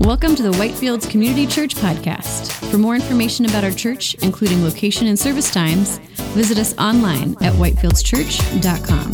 Welcome to the Whitefields Community Church Podcast. For more information about our church, including location and service times, visit us online at whitefieldschurch.com.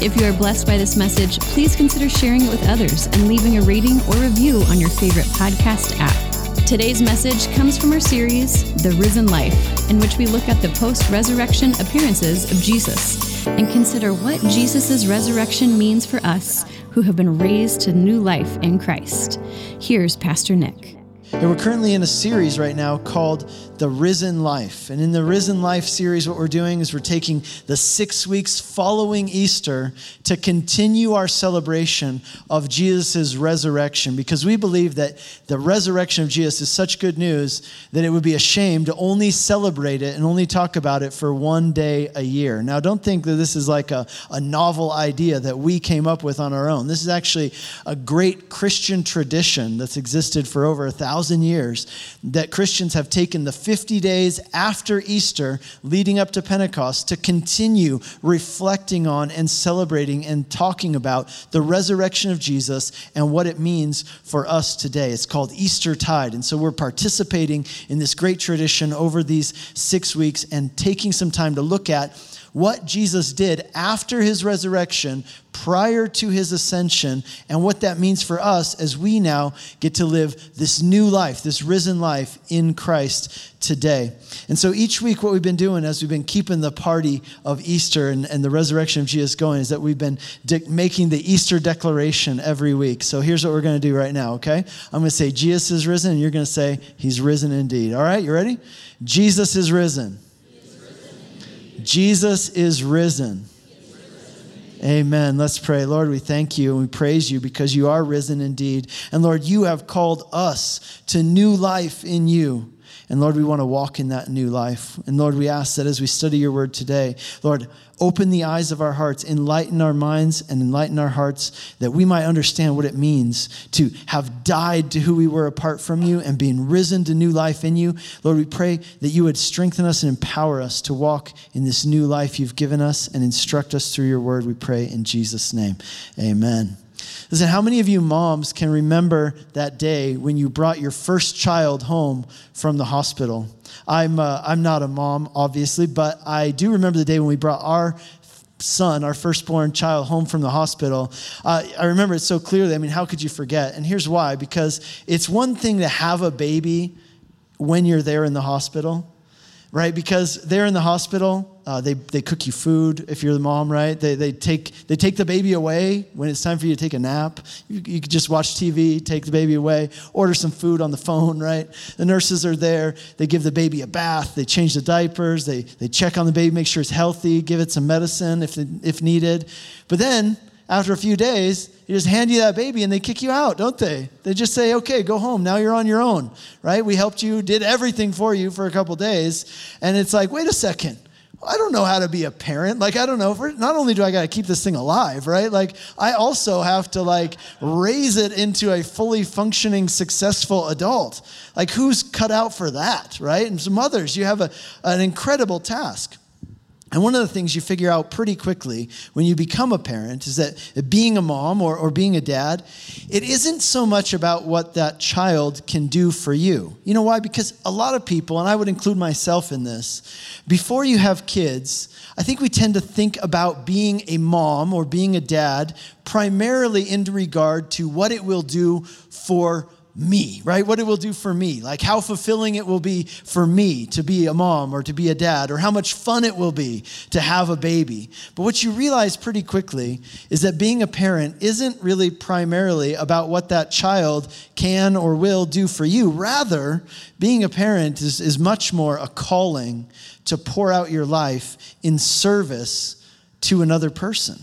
If you are blessed by this message, please consider sharing it with others and leaving a rating or review on your favorite podcast app. Today's message comes from our series, The Risen Life, in which we look at the post resurrection appearances of Jesus and consider what Jesus' resurrection means for us who have been raised to new life in Christ. Here's Pastor Nick. And we're currently in a series right now called The Risen Life. And in the Risen Life series, what we're doing is we're taking the six weeks following Easter to continue our celebration of Jesus' resurrection because we believe that the resurrection of Jesus is such good news that it would be a shame to only celebrate it and only talk about it for one day a year. Now, don't think that this is like a, a novel idea that we came up with on our own. This is actually a great Christian tradition that's existed for over a thousand thousand years that Christians have taken the 50 days after Easter leading up to Pentecost to continue reflecting on and celebrating and talking about the resurrection of Jesus and what it means for us today. It's called Easter Tide. And so we're participating in this great tradition over these six weeks and taking some time to look at what Jesus did after his resurrection, prior to his ascension, and what that means for us as we now get to live this new life, this risen life in Christ today. And so each week, what we've been doing as we've been keeping the party of Easter and, and the resurrection of Jesus going is that we've been de- making the Easter declaration every week. So here's what we're going to do right now, okay? I'm going to say, Jesus is risen, and you're going to say, He's risen indeed. All right, you ready? Jesus is risen. Jesus is risen. Amen. Let's pray. Lord, we thank you and we praise you because you are risen indeed. And Lord, you have called us to new life in you. And Lord, we want to walk in that new life. And Lord, we ask that as we study your word today, Lord, open the eyes of our hearts, enlighten our minds, and enlighten our hearts that we might understand what it means to have died to who we were apart from you and being risen to new life in you. Lord, we pray that you would strengthen us and empower us to walk in this new life you've given us and instruct us through your word. We pray in Jesus' name. Amen. Listen, how many of you moms can remember that day when you brought your first child home from the hospital? I'm, uh, I'm not a mom, obviously, but I do remember the day when we brought our son, our firstborn child, home from the hospital. Uh, I remember it so clearly. I mean, how could you forget? And here's why because it's one thing to have a baby when you're there in the hospital, right? Because they're in the hospital, uh, they, they cook you food if you're the mom, right? They, they, take, they take the baby away when it's time for you to take a nap. You, you could just watch TV, take the baby away, order some food on the phone, right? The nurses are there. They give the baby a bath. They change the diapers. They, they check on the baby, make sure it's healthy, give it some medicine if, if needed. But then, after a few days, they just hand you that baby and they kick you out, don't they? They just say, okay, go home. Now you're on your own, right? We helped you, did everything for you for a couple days. And it's like, wait a second I don't know how to be a parent. Like, I don't know. Not only do I got to keep this thing alive, right? Like, I also have to like raise it into a fully functioning, successful adult. Like, who's cut out for that, right? And some others, you have a, an incredible task. And one of the things you figure out pretty quickly when you become a parent is that being a mom or, or being a dad, it isn't so much about what that child can do for you. You know why? Because a lot of people, and I would include myself in this, before you have kids, I think we tend to think about being a mom or being a dad primarily in regard to what it will do for me, right? What it will do for me, like how fulfilling it will be for me to be a mom or to be a dad, or how much fun it will be to have a baby. But what you realize pretty quickly is that being a parent isn't really primarily about what that child can or will do for you. Rather, being a parent is, is much more a calling to pour out your life in service to another person.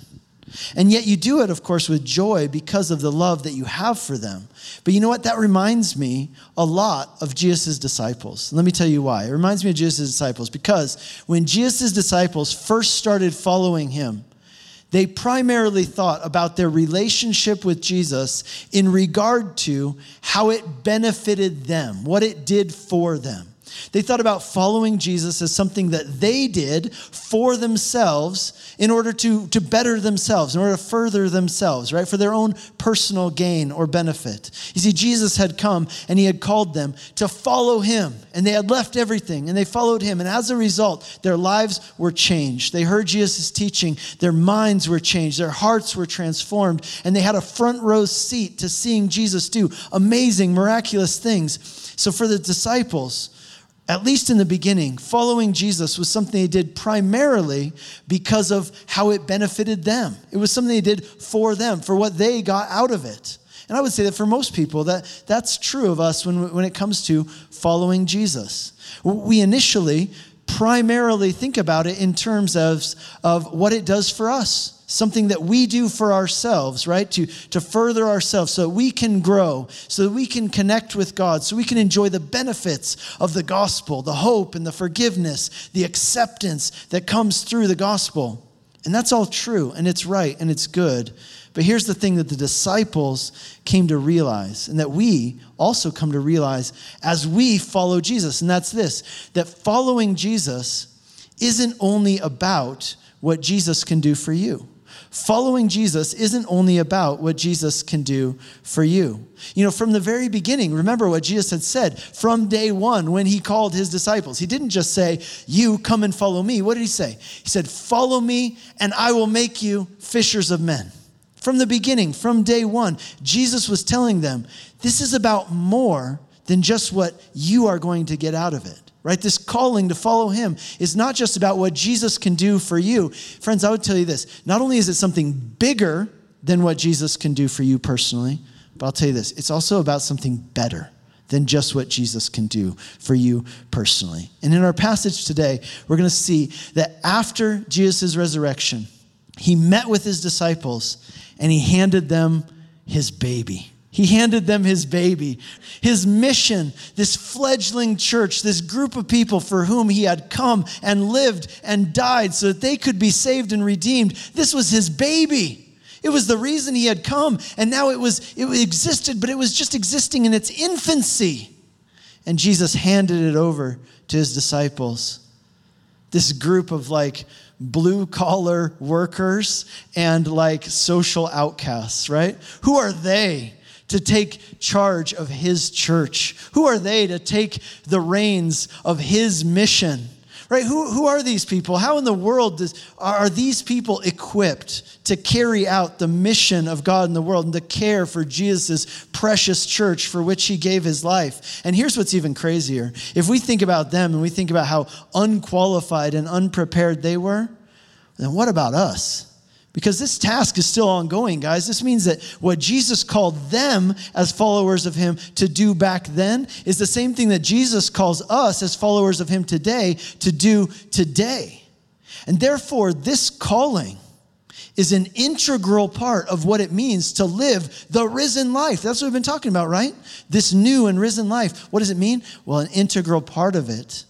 And yet you do it, of course, with joy because of the love that you have for them. But you know what? That reminds me a lot of Jesus' disciples. Let me tell you why. It reminds me of Jesus' disciples because when Jesus' disciples first started following him, they primarily thought about their relationship with Jesus in regard to how it benefited them, what it did for them. They thought about following Jesus as something that they did for themselves in order to, to better themselves, in order to further themselves, right? For their own personal gain or benefit. You see, Jesus had come and he had called them to follow him, and they had left everything and they followed him. And as a result, their lives were changed. They heard Jesus' teaching, their minds were changed, their hearts were transformed, and they had a front row seat to seeing Jesus do amazing, miraculous things. So for the disciples, at least in the beginning, following Jesus was something they did primarily because of how it benefited them. It was something they did for them, for what they got out of it. And I would say that for most people, that, that's true of us when, when it comes to following Jesus. We initially primarily think about it in terms of, of what it does for us something that we do for ourselves, right? To, to further ourselves so that we can grow, so that we can connect with God, so we can enjoy the benefits of the gospel, the hope and the forgiveness, the acceptance that comes through the gospel. And that's all true, and it's right, and it's good. But here's the thing that the disciples came to realize, and that we also come to realize as we follow Jesus, and that's this that following Jesus isn't only about what Jesus can do for you following Jesus isn't only about what Jesus can do for you. You know, from the very beginning, remember what Jesus had said from day one when he called his disciples. He didn't just say, You come and follow me. What did he say? He said, Follow me, and I will make you fishers of men. From the beginning, from day one, Jesus was telling them, This is about more than just what you are going to get out of it right? This calling to follow him is not just about what Jesus can do for you. Friends, I would tell you this not only is it something bigger than what Jesus can do for you personally, but I'll tell you this it's also about something better than just what Jesus can do for you personally. And in our passage today, we're going to see that after Jesus' resurrection, he met with his disciples and he handed them his baby. He handed them his baby. His mission, this fledgling church, this group of people for whom he had come and lived and died so that they could be saved and redeemed. This was his baby. It was the reason he had come, and now it was it existed, but it was just existing in its infancy. And Jesus handed it over to his disciples. This group of like blue collar workers and like social outcasts, right? Who are they? To take charge of his church? Who are they to take the reins of his mission? Right? Who, who are these people? How in the world does, are these people equipped to carry out the mission of God in the world and to care for Jesus' precious church for which he gave his life? And here's what's even crazier. If we think about them and we think about how unqualified and unprepared they were, then what about us? Because this task is still ongoing, guys. This means that what Jesus called them as followers of Him to do back then is the same thing that Jesus calls us as followers of Him today to do today. And therefore, this calling is an integral part of what it means to live the risen life. That's what we've been talking about, right? This new and risen life. What does it mean? Well, an integral part of it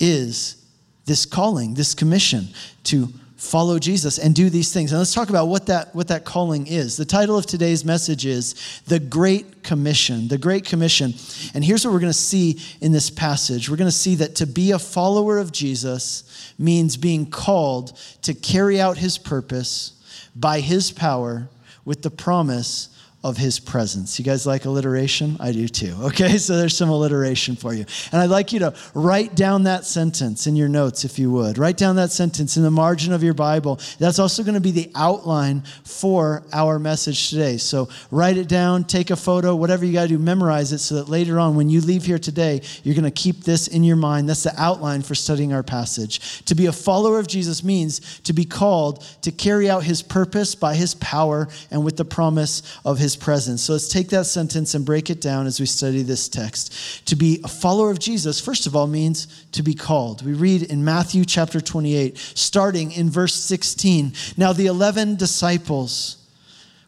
is this calling, this commission to follow Jesus and do these things. And let's talk about what that what that calling is. The title of today's message is The Great Commission. The Great Commission. And here's what we're going to see in this passage. We're going to see that to be a follower of Jesus means being called to carry out his purpose by his power with the promise of his presence. You guys like alliteration? I do too. Okay, so there's some alliteration for you. And I'd like you to write down that sentence in your notes if you would. Write down that sentence in the margin of your Bible. That's also going to be the outline for our message today. So write it down, take a photo, whatever you got to do, memorize it so that later on when you leave here today, you're going to keep this in your mind. That's the outline for studying our passage. To be a follower of Jesus means to be called to carry out his purpose by his power and with the promise of his his presence. So let's take that sentence and break it down as we study this text. To be a follower of Jesus, first of all, means to be called. We read in Matthew chapter 28, starting in verse 16. Now the 11 disciples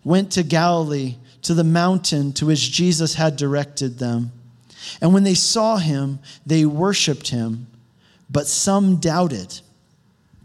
went to Galilee, to the mountain to which Jesus had directed them. And when they saw him, they worshiped him, but some doubted.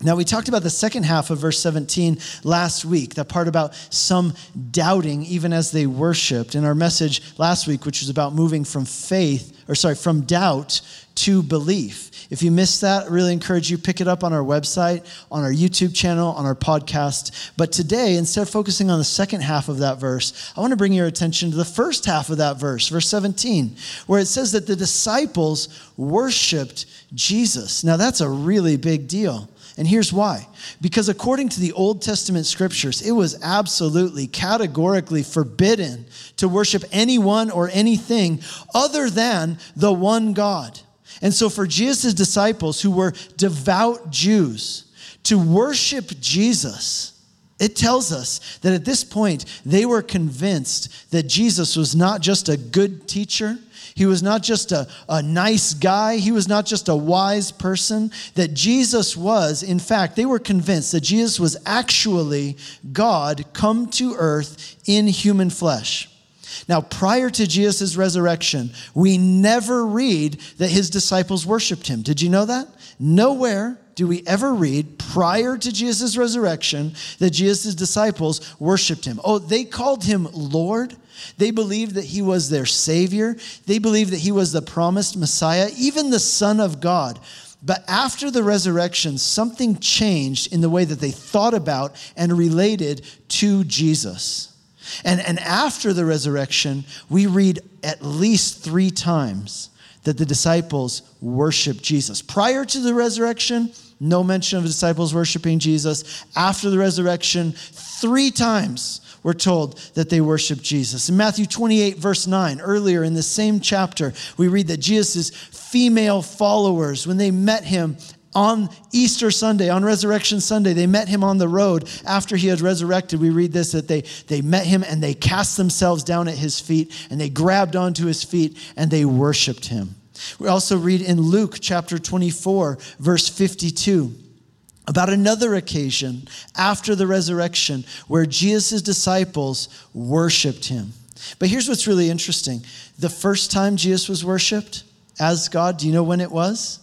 Now, we talked about the second half of verse 17 last week, that part about some doubting even as they worshiped. In our message last week, which was about moving from faith, or sorry, from doubt to belief. If you missed that, I really encourage you pick it up on our website, on our YouTube channel, on our podcast. But today, instead of focusing on the second half of that verse, I want to bring your attention to the first half of that verse, verse 17, where it says that the disciples worshiped Jesus. Now, that's a really big deal. And here's why. Because according to the Old Testament scriptures, it was absolutely categorically forbidden to worship anyone or anything other than the one God. And so, for Jesus' disciples who were devout Jews to worship Jesus, it tells us that at this point they were convinced that Jesus was not just a good teacher, he was not just a, a nice guy. He was not just a wise person. That Jesus was, in fact, they were convinced that Jesus was actually God come to earth in human flesh. Now, prior to Jesus' resurrection, we never read that his disciples worshiped him. Did you know that? Nowhere do we ever read prior to Jesus' resurrection that Jesus' disciples worshiped him. Oh, they called him Lord. They believed that he was their Savior. They believed that he was the promised Messiah, even the Son of God. But after the resurrection, something changed in the way that they thought about and related to Jesus. And, and after the resurrection, we read at least three times that the disciples worshiped Jesus. Prior to the resurrection, no mention of the disciples worshiping Jesus. After the resurrection, three times we're told that they worship Jesus. In Matthew 28, verse 9, earlier in the same chapter, we read that Jesus' female followers, when they met him on Easter Sunday, on Resurrection Sunday, they met him on the road after he had resurrected. We read this that they, they met him and they cast themselves down at his feet and they grabbed onto his feet and they worshiped him. We also read in Luke chapter 24, verse 52 about another occasion after the resurrection where Jesus' disciples worshiped him. But here's what's really interesting the first time Jesus was worshiped as God, do you know when it was?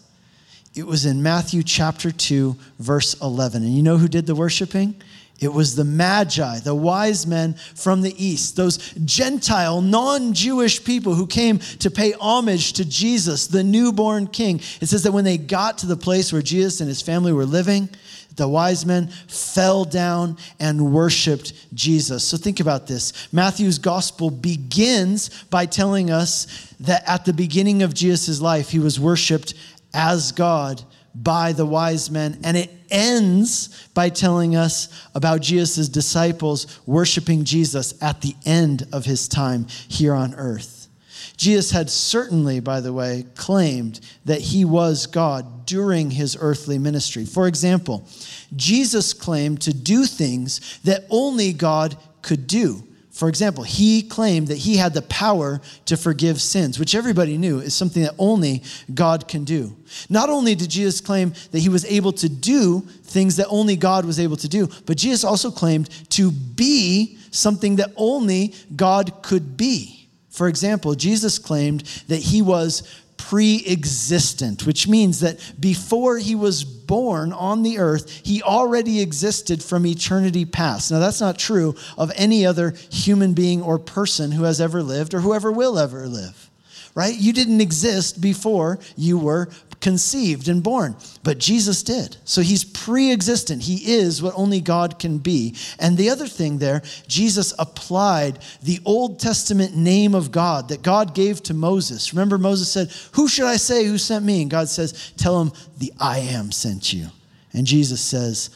It was in Matthew chapter 2, verse 11. And you know who did the worshiping? It was the Magi, the wise men from the east, those Gentile, non Jewish people who came to pay homage to Jesus, the newborn king. It says that when they got to the place where Jesus and his family were living, the wise men fell down and worshiped Jesus. So think about this. Matthew's gospel begins by telling us that at the beginning of Jesus' life, he was worshiped as God by the wise men. And it ends by telling us about Jesus' disciples worshiping Jesus at the end of his time here on earth. Jesus had certainly, by the way, claimed that he was God during his earthly ministry. For example, Jesus claimed to do things that only God could do. For example, he claimed that he had the power to forgive sins, which everybody knew is something that only God can do. Not only did Jesus claim that he was able to do things that only God was able to do, but Jesus also claimed to be something that only God could be. For example, Jesus claimed that he was pre existent, which means that before he was born on the earth, he already existed from eternity past. Now, that's not true of any other human being or person who has ever lived or whoever will ever live, right? You didn't exist before you were conceived and born, but Jesus did. So he's pre existent. He is what only God can be. And the other thing there, Jesus applied the Old Testament name of God that God gave to Moses. Remember, Moses said, Who should I say who sent me? And God says, Tell him, the I am sent you. And Jesus says,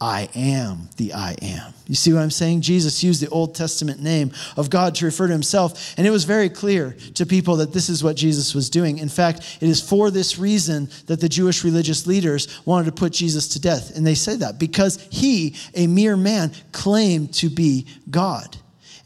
I am the I am. You see what I'm saying? Jesus used the Old Testament name of God to refer to himself, and it was very clear to people that this is what Jesus was doing. In fact, it is for this reason that the Jewish religious leaders wanted to put Jesus to death. And they say that because he, a mere man, claimed to be God.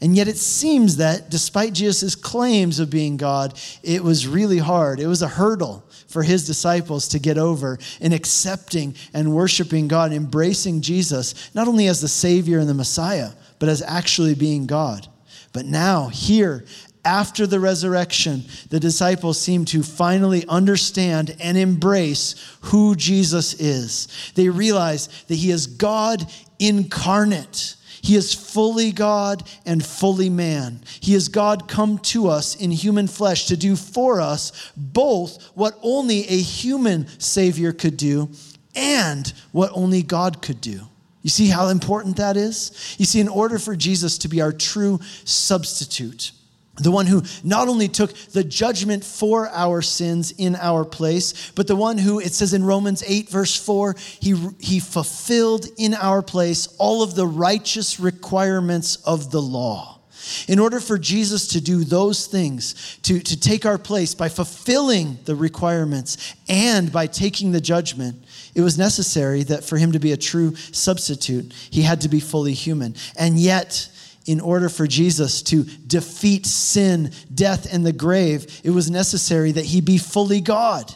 And yet it seems that despite Jesus' claims of being God, it was really hard. It was a hurdle for his disciples to get over in accepting and worshiping God, embracing Jesus, not only as the Savior and the Messiah, but as actually being God. But now, here, after the resurrection, the disciples seem to finally understand and embrace who Jesus is. They realize that he is God incarnate. He is fully God and fully man. He is God come to us in human flesh to do for us both what only a human Savior could do and what only God could do. You see how important that is? You see, in order for Jesus to be our true substitute, the one who not only took the judgment for our sins in our place, but the one who, it says in Romans 8, verse 4, he, he fulfilled in our place all of the righteous requirements of the law. In order for Jesus to do those things, to, to take our place by fulfilling the requirements and by taking the judgment, it was necessary that for him to be a true substitute, he had to be fully human. And yet, in order for Jesus to defeat sin, death, and the grave, it was necessary that he be fully God.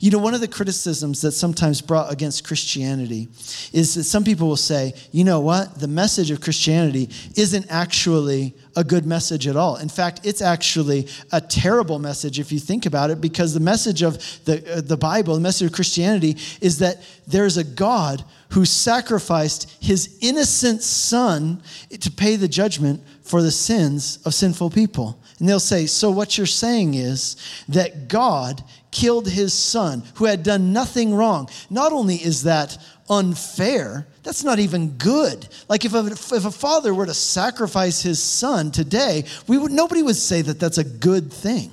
You know, one of the criticisms that's sometimes brought against Christianity is that some people will say, you know what, the message of Christianity isn't actually a good message at all. In fact, it's actually a terrible message if you think about it, because the message of the, uh, the Bible, the message of Christianity, is that there's a God who sacrificed his innocent son to pay the judgment for the sins of sinful people. And they'll say, So what you're saying is that God killed his son who had done nothing wrong. Not only is that unfair, that's not even good. Like if a, if a father were to sacrifice his son today, we would, nobody would say that that's a good thing.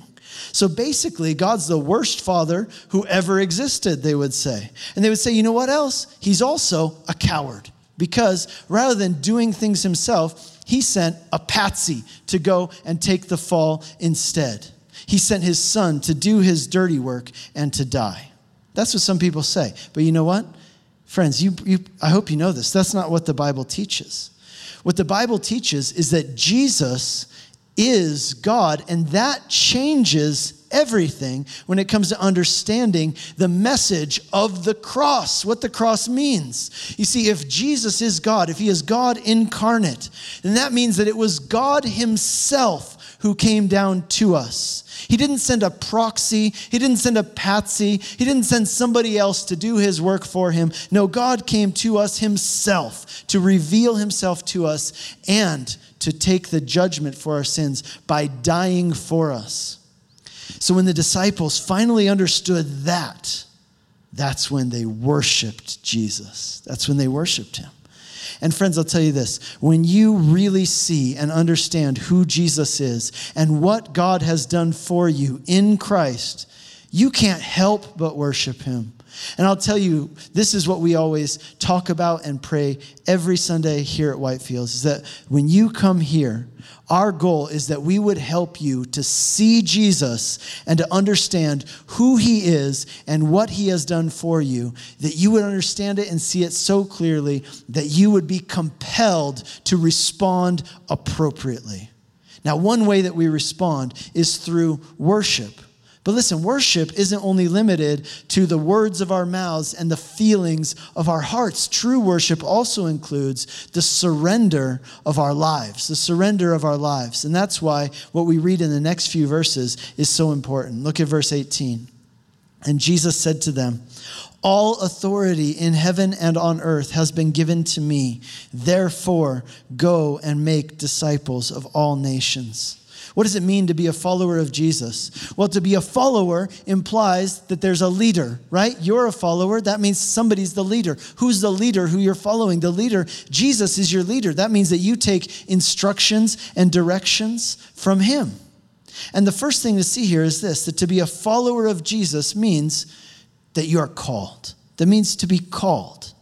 So basically, God's the worst father who ever existed, they would say. And they would say, you know what else? He's also a coward because rather than doing things himself, he sent a patsy to go and take the fall instead. He sent his son to do his dirty work and to die. That's what some people say. But you know what? Friends, you, you, I hope you know this. That's not what the Bible teaches. What the Bible teaches is that Jesus is God, and that changes everything when it comes to understanding the message of the cross, what the cross means. You see, if Jesus is God, if he is God incarnate, then that means that it was God himself who came down to us. He didn't send a proxy, he didn't send a patsy, he didn't send somebody else to do his work for him. No, God came to us himself to reveal himself to us and to take the judgment for our sins by dying for us. So when the disciples finally understood that, that's when they worshiped Jesus. That's when they worshiped him. And friends, I'll tell you this when you really see and understand who Jesus is and what God has done for you in Christ, you can't help but worship him. And I'll tell you, this is what we always talk about and pray every Sunday here at Whitefields is that when you come here, our goal is that we would help you to see Jesus and to understand who he is and what he has done for you, that you would understand it and see it so clearly that you would be compelled to respond appropriately. Now, one way that we respond is through worship. But listen, worship isn't only limited to the words of our mouths and the feelings of our hearts. True worship also includes the surrender of our lives, the surrender of our lives. And that's why what we read in the next few verses is so important. Look at verse 18. And Jesus said to them, all authority in heaven and on earth has been given to me. Therefore, go and make disciples of all nations what does it mean to be a follower of Jesus? Well, to be a follower implies that there's a leader, right? You're a follower. That means somebody's the leader. Who's the leader who you're following? The leader, Jesus is your leader. That means that you take instructions and directions from him. And the first thing to see here is this that to be a follower of Jesus means that you are called. That means to be called.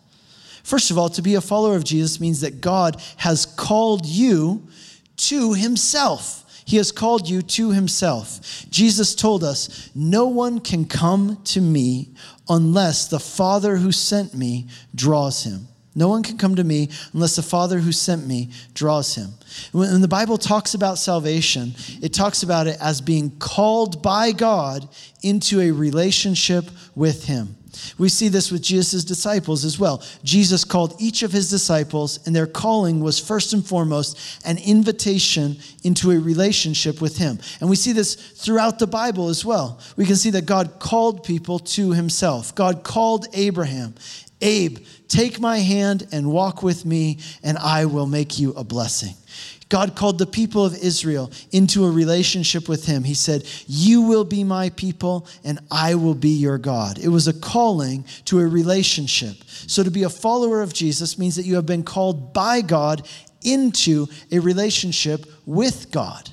First of all, to be a follower of Jesus means that God has called you to himself. He has called you to himself. Jesus told us, No one can come to me unless the Father who sent me draws him. No one can come to me unless the Father who sent me draws him. When the Bible talks about salvation, it talks about it as being called by God into a relationship with him. We see this with Jesus' disciples as well. Jesus called each of his disciples, and their calling was first and foremost an invitation into a relationship with him. And we see this throughout the Bible as well. We can see that God called people to himself. God called Abraham, Abe, take my hand and walk with me, and I will make you a blessing. God called the people of Israel into a relationship with Him. He said, You will be my people, and I will be your God. It was a calling to a relationship. So to be a follower of Jesus means that you have been called by God into a relationship with God.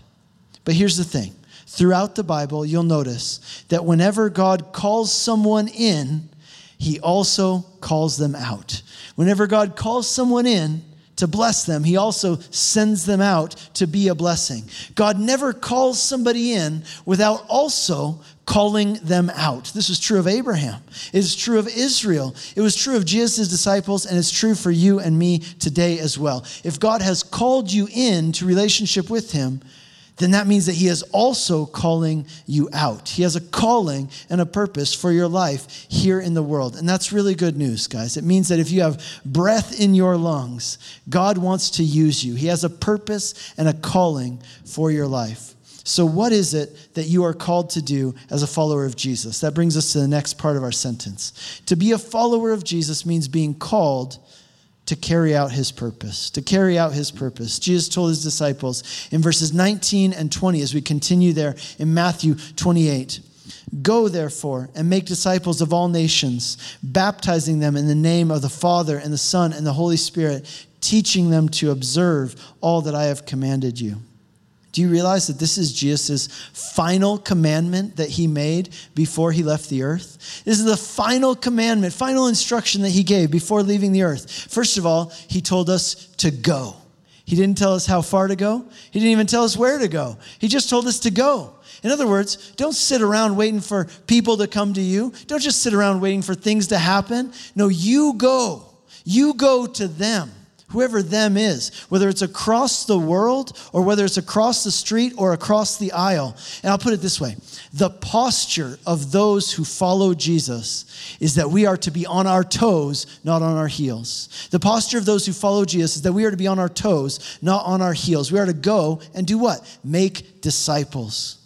But here's the thing throughout the Bible, you'll notice that whenever God calls someone in, He also calls them out. Whenever God calls someone in, to bless them, he also sends them out to be a blessing. God never calls somebody in without also calling them out. This was true of Abraham. It is true of Israel. It was true of Jesus' disciples, and it's true for you and me today as well. If God has called you in to relationship with him, then that means that He is also calling you out. He has a calling and a purpose for your life here in the world. And that's really good news, guys. It means that if you have breath in your lungs, God wants to use you. He has a purpose and a calling for your life. So, what is it that you are called to do as a follower of Jesus? That brings us to the next part of our sentence. To be a follower of Jesus means being called to carry out his purpose. To carry out his purpose. Jesus told his disciples in verses 19 and 20, as we continue there in Matthew 28. Go, therefore, and make disciples of all nations, baptizing them in the name of the Father and the Son and the Holy Spirit, teaching them to observe all that I have commanded you. Do you realize that this is Jesus' final commandment that he made before he left the earth? This is the final commandment, final instruction that he gave before leaving the earth. First of all, he told us to go. He didn't tell us how far to go, he didn't even tell us where to go. He just told us to go. In other words, don't sit around waiting for people to come to you. Don't just sit around waiting for things to happen. No, you go. You go to them whoever them is, whether it's across the world or whether it's across the street or across the aisle. And I'll put it this way the posture of those who follow Jesus is that we are to be on our toes, not on our heels. The posture of those who follow Jesus is that we are to be on our toes, not on our heels. We are to go and do what? Make disciples.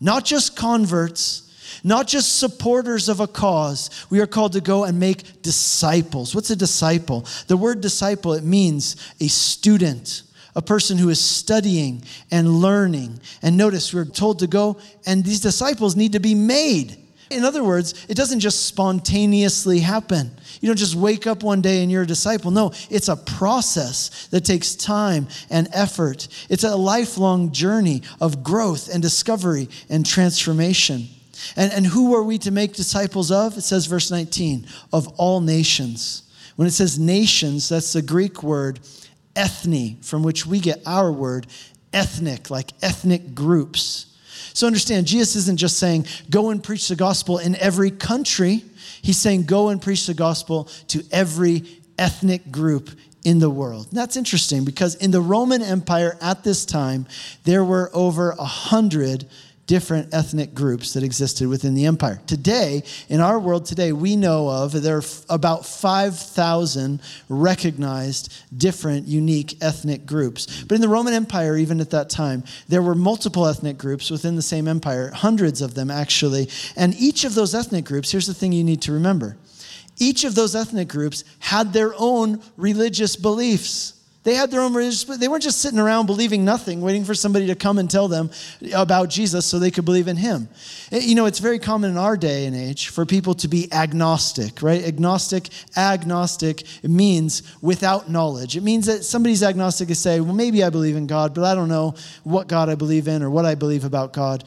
Not just converts, not just supporters of a cause. We are called to go and make disciples. What's a disciple? The word disciple, it means a student, a person who is studying and learning. And notice we're told to go, and these disciples need to be made. In other words, it doesn't just spontaneously happen. You don't just wake up one day and you're a disciple. No, it's a process that takes time and effort. It's a lifelong journey of growth and discovery and transformation. And, and who are we to make disciples of? It says, verse 19, of all nations. When it says nations, that's the Greek word ethne, from which we get our word ethnic, like ethnic groups. So understand, Jesus isn't just saying, go and preach the gospel in every country. He's saying, go and preach the gospel to every ethnic group in the world. And that's interesting because in the Roman Empire at this time, there were over a hundred different ethnic groups that existed within the empire. Today, in our world today, we know of there are about 5,000 recognized different unique ethnic groups. But in the Roman Empire, even at that time, there were multiple ethnic groups within the same empire, hundreds of them actually. And each of those ethnic groups, here's the thing you need to remember each of those ethnic groups had their own religious beliefs. They had their own religious, they weren't just sitting around believing nothing, waiting for somebody to come and tell them about Jesus so they could believe in him. Eh, you know, it's very common in our day and age for people to be agnostic, right? Agnostic, agnostic means without knowledge. It means that somebody's agnostic is say, well, maybe I believe in God, but I don't know what God I believe in or what I believe about God.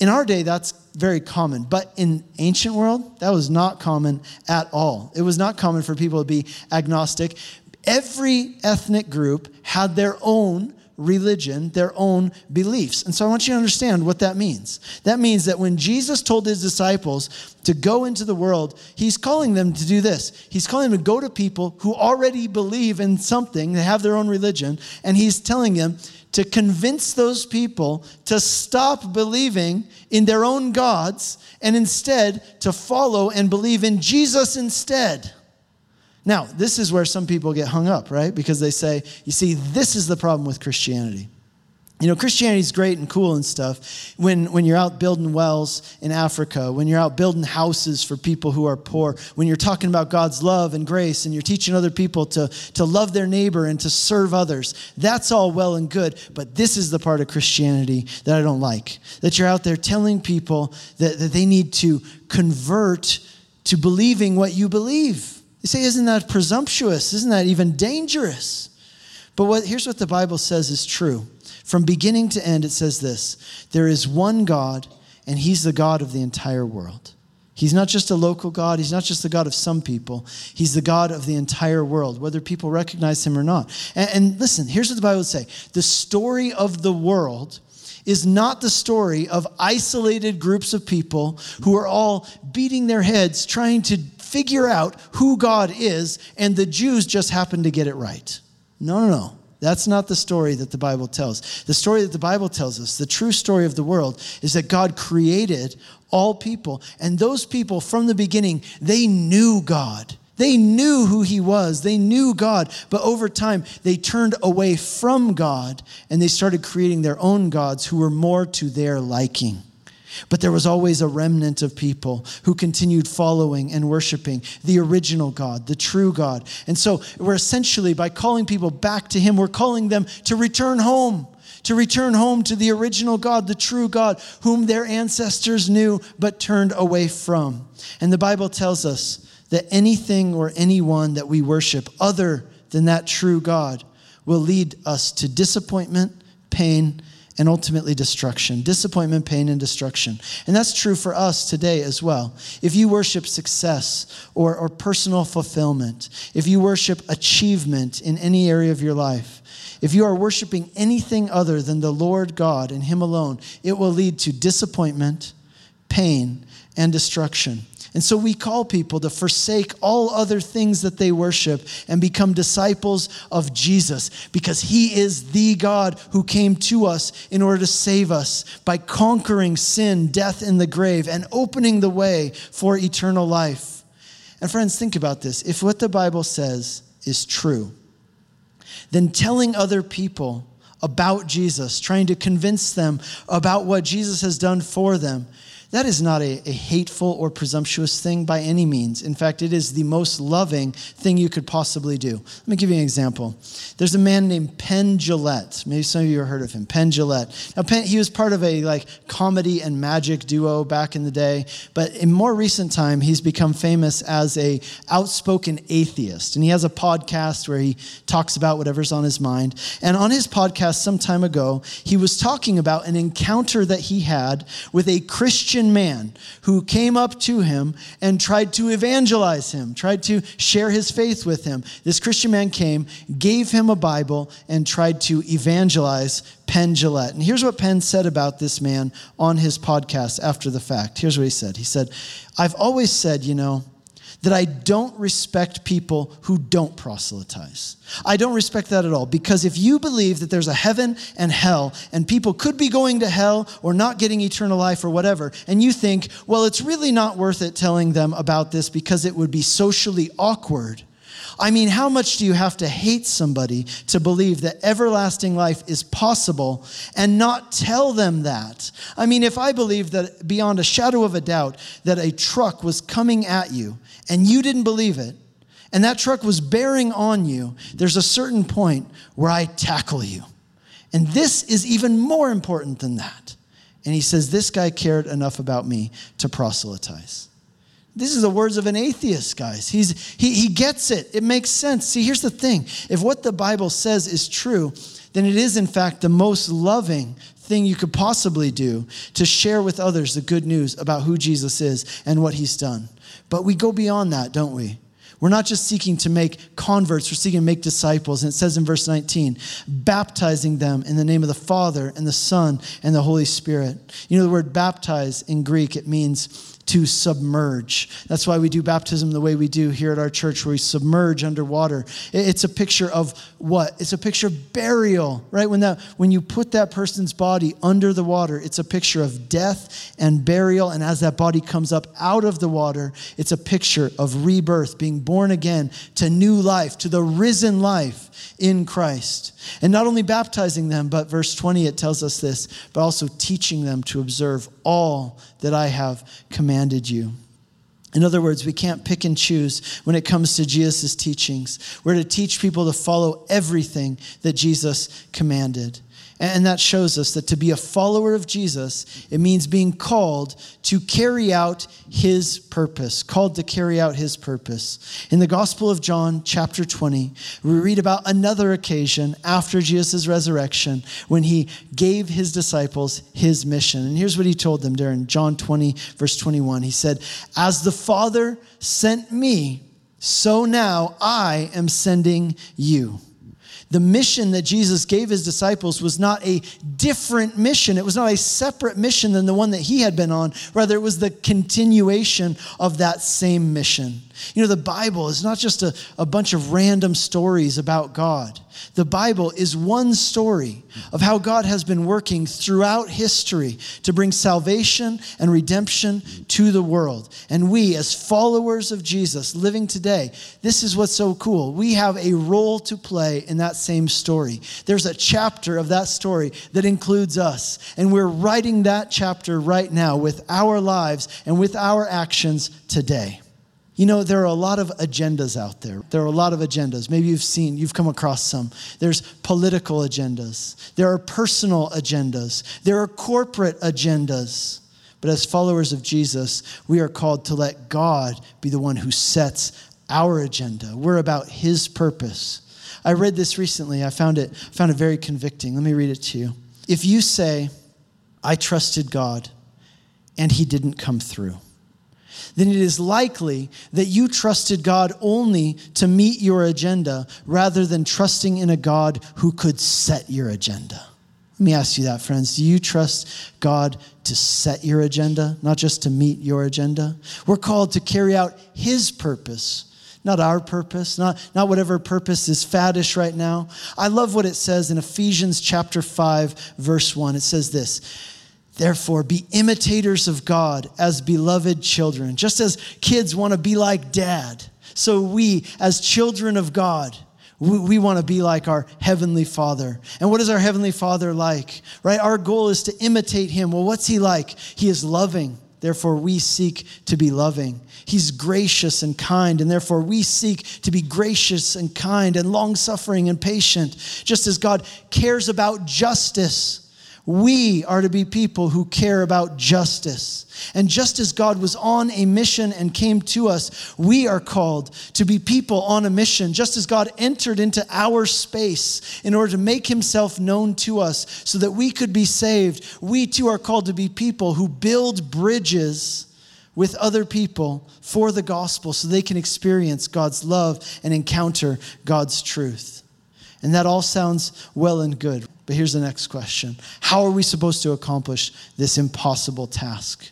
In our day, that's very common. But in ancient world, that was not common at all. It was not common for people to be agnostic every ethnic group had their own religion, their own beliefs. And so I want you to understand what that means. That means that when Jesus told his disciples to go into the world, he's calling them to do this. He's calling them to go to people who already believe in something, they have their own religion, and he's telling them to convince those people to stop believing in their own gods and instead to follow and believe in Jesus instead. Now, this is where some people get hung up, right? Because they say, you see, this is the problem with Christianity. You know, Christianity's great and cool and stuff when, when you're out building wells in Africa, when you're out building houses for people who are poor, when you're talking about God's love and grace and you're teaching other people to, to love their neighbor and to serve others. That's all well and good, but this is the part of Christianity that I don't like. That you're out there telling people that, that they need to convert to believing what you believe. You say, isn't that presumptuous? Isn't that even dangerous? But what, here's what the Bible says is true. From beginning to end, it says this there is one God, and He's the God of the entire world. He's not just a local God. He's not just the God of some people. He's the God of the entire world, whether people recognize him or not. And, and, listen, here's what the Bible would say the story of the world is not the story of isolated groups of people who are all beating their heads trying to figure out who God is, and the Jews just happen to get it right. No, no, no. That's not the story that the Bible tells. The story that the Bible tells us, the true story of the world, is that God created all people. And those people, from the beginning, they knew God. They knew who He was. They knew God. But over time, they turned away from God and they started creating their own gods who were more to their liking. But there was always a remnant of people who continued following and worshiping the original God, the true God. And so we're essentially, by calling people back to Him, we're calling them to return home, to return home to the original God, the true God, whom their ancestors knew but turned away from. And the Bible tells us that anything or anyone that we worship other than that true God will lead us to disappointment, pain, and ultimately destruction disappointment, pain, and destruction. And that's true for us today as well. If you worship success or, or personal fulfillment, if you worship achievement in any area of your life, if you are worshiping anything other than the Lord God and Him alone, it will lead to disappointment, pain, and destruction. And so we call people to forsake all other things that they worship and become disciples of Jesus because he is the God who came to us in order to save us by conquering sin, death, and the grave and opening the way for eternal life. And friends, think about this. If what the Bible says is true, then telling other people about Jesus, trying to convince them about what Jesus has done for them, that is not a, a, hateful or presumptuous thing by any means. In fact, it is the most loving thing you could possibly do. Let me give you an example. There's a man named Penn Jillette. Maybe some of you have heard of him, Penn Jillette. Now, Penn, he was part of a like comedy and magic duo back in the day, but in more recent time, he's become famous as a outspoken atheist. And he has a podcast where he talks about whatever's on his mind. And on his podcast some time ago, he was talking about an encounter that he had with a Christian Man who came up to him and tried to evangelize him, tried to share his faith with him. This Christian man came, gave him a Bible, and tried to evangelize Penn Jillette. And here's what Penn said about this man on his podcast after the fact. Here's what he said He said, I've always said, you know, that I don't respect people who don't proselytize. I don't respect that at all because if you believe that there's a heaven and hell and people could be going to hell or not getting eternal life or whatever, and you think, well, it's really not worth it telling them about this because it would be socially awkward. I mean, how much do you have to hate somebody to believe that everlasting life is possible and not tell them that? I mean, if I believe that beyond a shadow of a doubt that a truck was coming at you and you didn't believe it, and that truck was bearing on you, there's a certain point where I tackle you. And this is even more important than that. And he says, This guy cared enough about me to proselytize. This is the words of an atheist, guys. He's, he, he gets it. It makes sense. See, here's the thing if what the Bible says is true, then it is, in fact, the most loving thing you could possibly do to share with others the good news about who Jesus is and what he's done. But we go beyond that, don't we? We're not just seeking to make converts, we're seeking to make disciples. And it says in verse 19, baptizing them in the name of the Father and the Son and the Holy Spirit. You know, the word baptize in Greek, it means to submerge. That's why we do baptism the way we do here at our church, where we submerge underwater. It's a picture of what? It's a picture of burial, right? When, that, when you put that person's body under the water, it's a picture of death and burial. And as that body comes up out of the water, it's a picture of rebirth, being born again to new life, to the risen life in Christ. And not only baptizing them, but verse 20, it tells us this, but also teaching them to observe all that I have commanded you. In other words, we can't pick and choose when it comes to Jesus' teachings. We're to teach people to follow everything that Jesus commanded. And that shows us that to be a follower of Jesus, it means being called to carry out his purpose, called to carry out his purpose. In the Gospel of John, chapter 20, we read about another occasion after Jesus' resurrection when he gave his disciples his mission. And here's what he told them during John 20, verse 21. He said, As the Father sent me, so now I am sending you. The mission that Jesus gave his disciples was not a different mission. It was not a separate mission than the one that he had been on. Rather, it was the continuation of that same mission. You know, the Bible is not just a, a bunch of random stories about God. The Bible is one story of how God has been working throughout history to bring salvation and redemption to the world. And we, as followers of Jesus living today, this is what's so cool. We have a role to play in that same story. There's a chapter of that story that includes us, and we're writing that chapter right now with our lives and with our actions today. You know, there are a lot of agendas out there. There are a lot of agendas. Maybe you've seen, you've come across some. There's political agendas, there are personal agendas, there are corporate agendas. But as followers of Jesus, we are called to let God be the one who sets our agenda. We're about his purpose. I read this recently. I found it, found it very convicting. Let me read it to you. If you say, I trusted God and he didn't come through, then it is likely that you trusted God only to meet your agenda rather than trusting in a God who could set your agenda. Let me ask you that, friends. Do you trust God to set your agenda, not just to meet your agenda? We're called to carry out His purpose not our purpose, not, not whatever purpose is faddish right now. I love what it says in Ephesians chapter 5, verse 1. It says this Therefore, be imitators of God as beloved children. Just as kids want to be like dad, so we, as children of God, we, we want to be like our Heavenly Father. And what is our Heavenly Father like? Right? Our goal is to imitate Him. Well, what's He like? He is loving. Therefore, we seek to be loving. He's gracious and kind, and therefore we seek to be gracious and kind and long suffering and patient, just as God cares about justice we are to be people who care about justice. And just as God was on a mission and came to us, we are called to be people on a mission. Just as God entered into our space in order to make himself known to us so that we could be saved, we too are called to be people who build bridges with other people for the gospel so they can experience God's love and encounter God's truth. And that all sounds well and good. But here's the next question How are we supposed to accomplish this impossible task?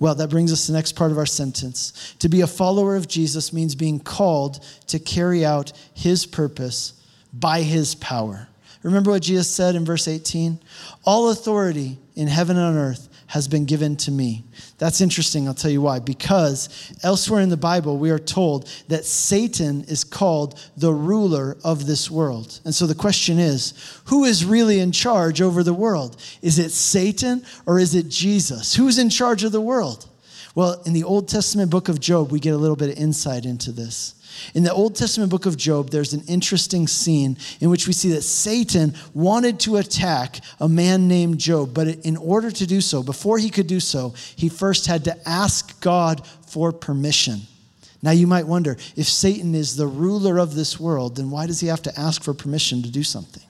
Well, that brings us to the next part of our sentence. To be a follower of Jesus means being called to carry out his purpose by his power. Remember what Jesus said in verse 18? All authority in heaven and on earth has been given to me. That's interesting, I'll tell you why. Because elsewhere in the Bible, we are told that Satan is called the ruler of this world. And so the question is who is really in charge over the world? Is it Satan or is it Jesus? Who's in charge of the world? Well, in the Old Testament book of Job, we get a little bit of insight into this. In the Old Testament book of Job, there's an interesting scene in which we see that Satan wanted to attack a man named Job, but in order to do so, before he could do so, he first had to ask God for permission. Now, you might wonder if Satan is the ruler of this world, then why does he have to ask for permission to do something?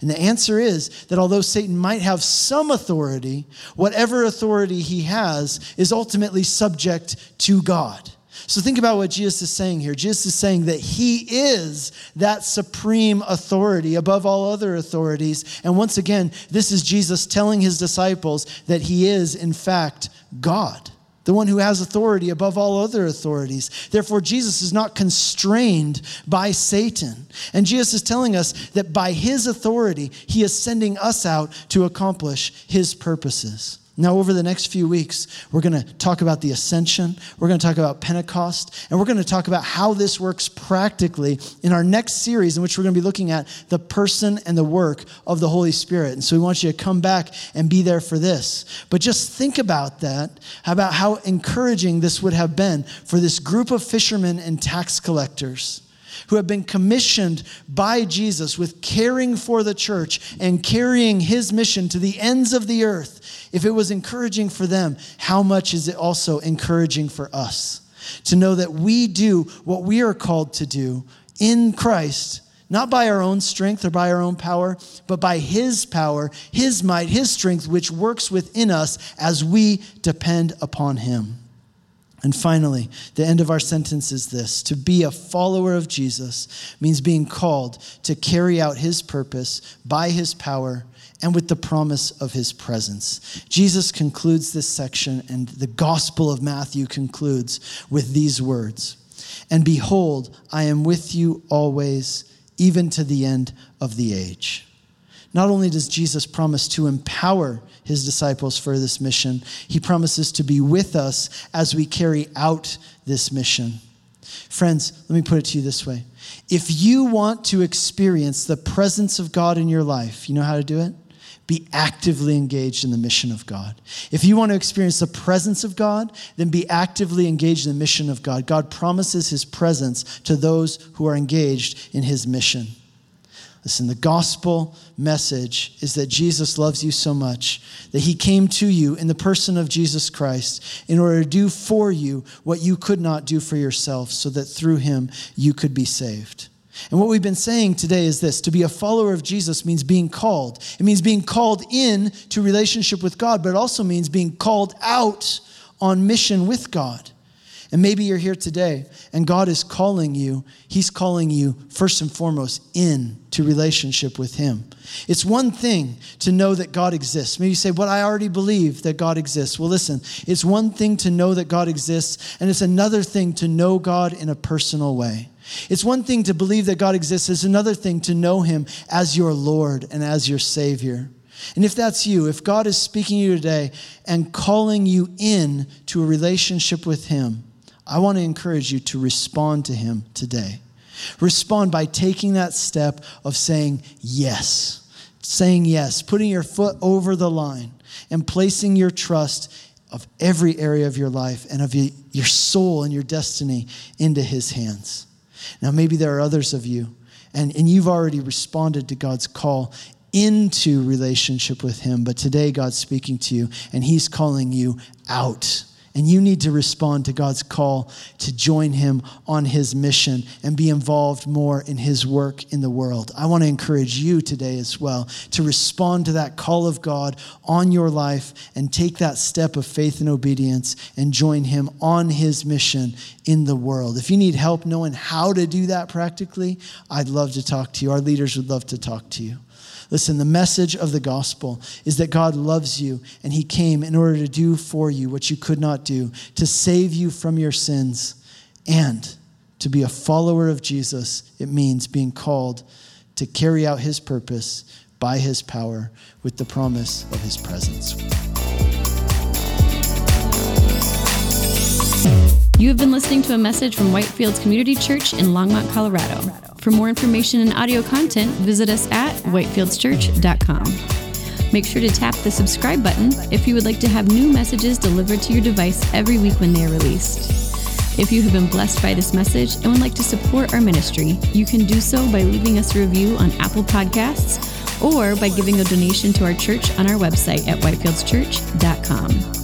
And the answer is that although Satan might have some authority, whatever authority he has is ultimately subject to God. So think about what Jesus is saying here. Jesus is saying that he is that supreme authority above all other authorities. And once again, this is Jesus telling his disciples that he is, in fact, God the one who has authority above all other authorities. Therefore, Jesus is not constrained by Satan. And Jesus is telling us that by his authority, he is sending us out to accomplish his purposes. Now, over the next few weeks, we're going to talk about the ascension, we're going to talk about Pentecost, and we're going to talk about how this works practically in our next series, in which we're going to be looking at the person and the work of the Holy Spirit. And so we want you to come back and be there for this. But just think about that, about how encouraging this would have been for this group of fishermen and tax collectors who have been commissioned by Jesus with caring for the church and carrying his mission to the ends of the earth, if it was encouraging for them, how much is it also encouraging for us? To know that we do what we are called to do in Christ, not by our own strength or by our own power, but by His power, His might, His strength, which works within us as we depend upon Him. And finally, the end of our sentence is this to be a follower of Jesus means being called to carry out his purpose by his power and with the promise of his presence. Jesus concludes this section, and the Gospel of Matthew concludes with these words And behold, I am with you always, even to the end of the age. Not only does Jesus promise to empower his disciples for this mission, he promises to be with us as we carry out this mission. Friends, let me put it to you this way. If you want to experience the presence of God in your life, you know how to do it? Be actively engaged in the mission of God. If you want to experience the presence of God, then be actively engaged in the mission of God. God promises his presence to those who are engaged in his mission. Listen, the gospel message is that Jesus loves you so much that he came to you in the person of Jesus Christ in order to do for you what you could not do for yourself, so that through him you could be saved. And what we've been saying today is this to be a follower of Jesus means being called. It means being called in to relationship with God, but it also means being called out on mission with God. And maybe you're here today and God is calling you. He's calling you first and foremost in to relationship with Him. It's one thing to know that God exists. Maybe you say, But I already believe that God exists. Well, listen, it's one thing to know that God exists, and it's another thing to know God in a personal way. It's one thing to believe that God exists, it's another thing to know Him as your Lord and as your Savior. And if that's you, if God is speaking to you today and calling you in to a relationship with Him, I want to encourage you to respond to him today. Respond by taking that step of saying yes, saying yes, putting your foot over the line and placing your trust of every area of your life and of your soul and your destiny into his hands. Now, maybe there are others of you, and, and you've already responded to God's call into relationship with him, but today God's speaking to you and he's calling you out and you need to respond to God's call to join Him on His mission and be involved more in His work in the world. I want to encourage you today as well to respond to that call of God on your life and take that step of faith and obedience and join Him on His mission in the world. If you need help knowing how to do that practically, I'd love to talk to you. Our leaders would love to talk to you. Listen, the message of the gospel is that God loves you and he came in order to do for you what you could not do, to save you from your sins. And to be a follower of Jesus, it means being called to carry out his purpose by his power with the promise of his presence. You have been listening to a message from Whitefields Community Church in Longmont, Colorado. For more information and audio content, visit us at whitefieldschurch.com. Make sure to tap the subscribe button if you would like to have new messages delivered to your device every week when they are released. If you have been blessed by this message and would like to support our ministry, you can do so by leaving us a review on Apple Podcasts or by giving a donation to our church on our website at whitefieldschurch.com.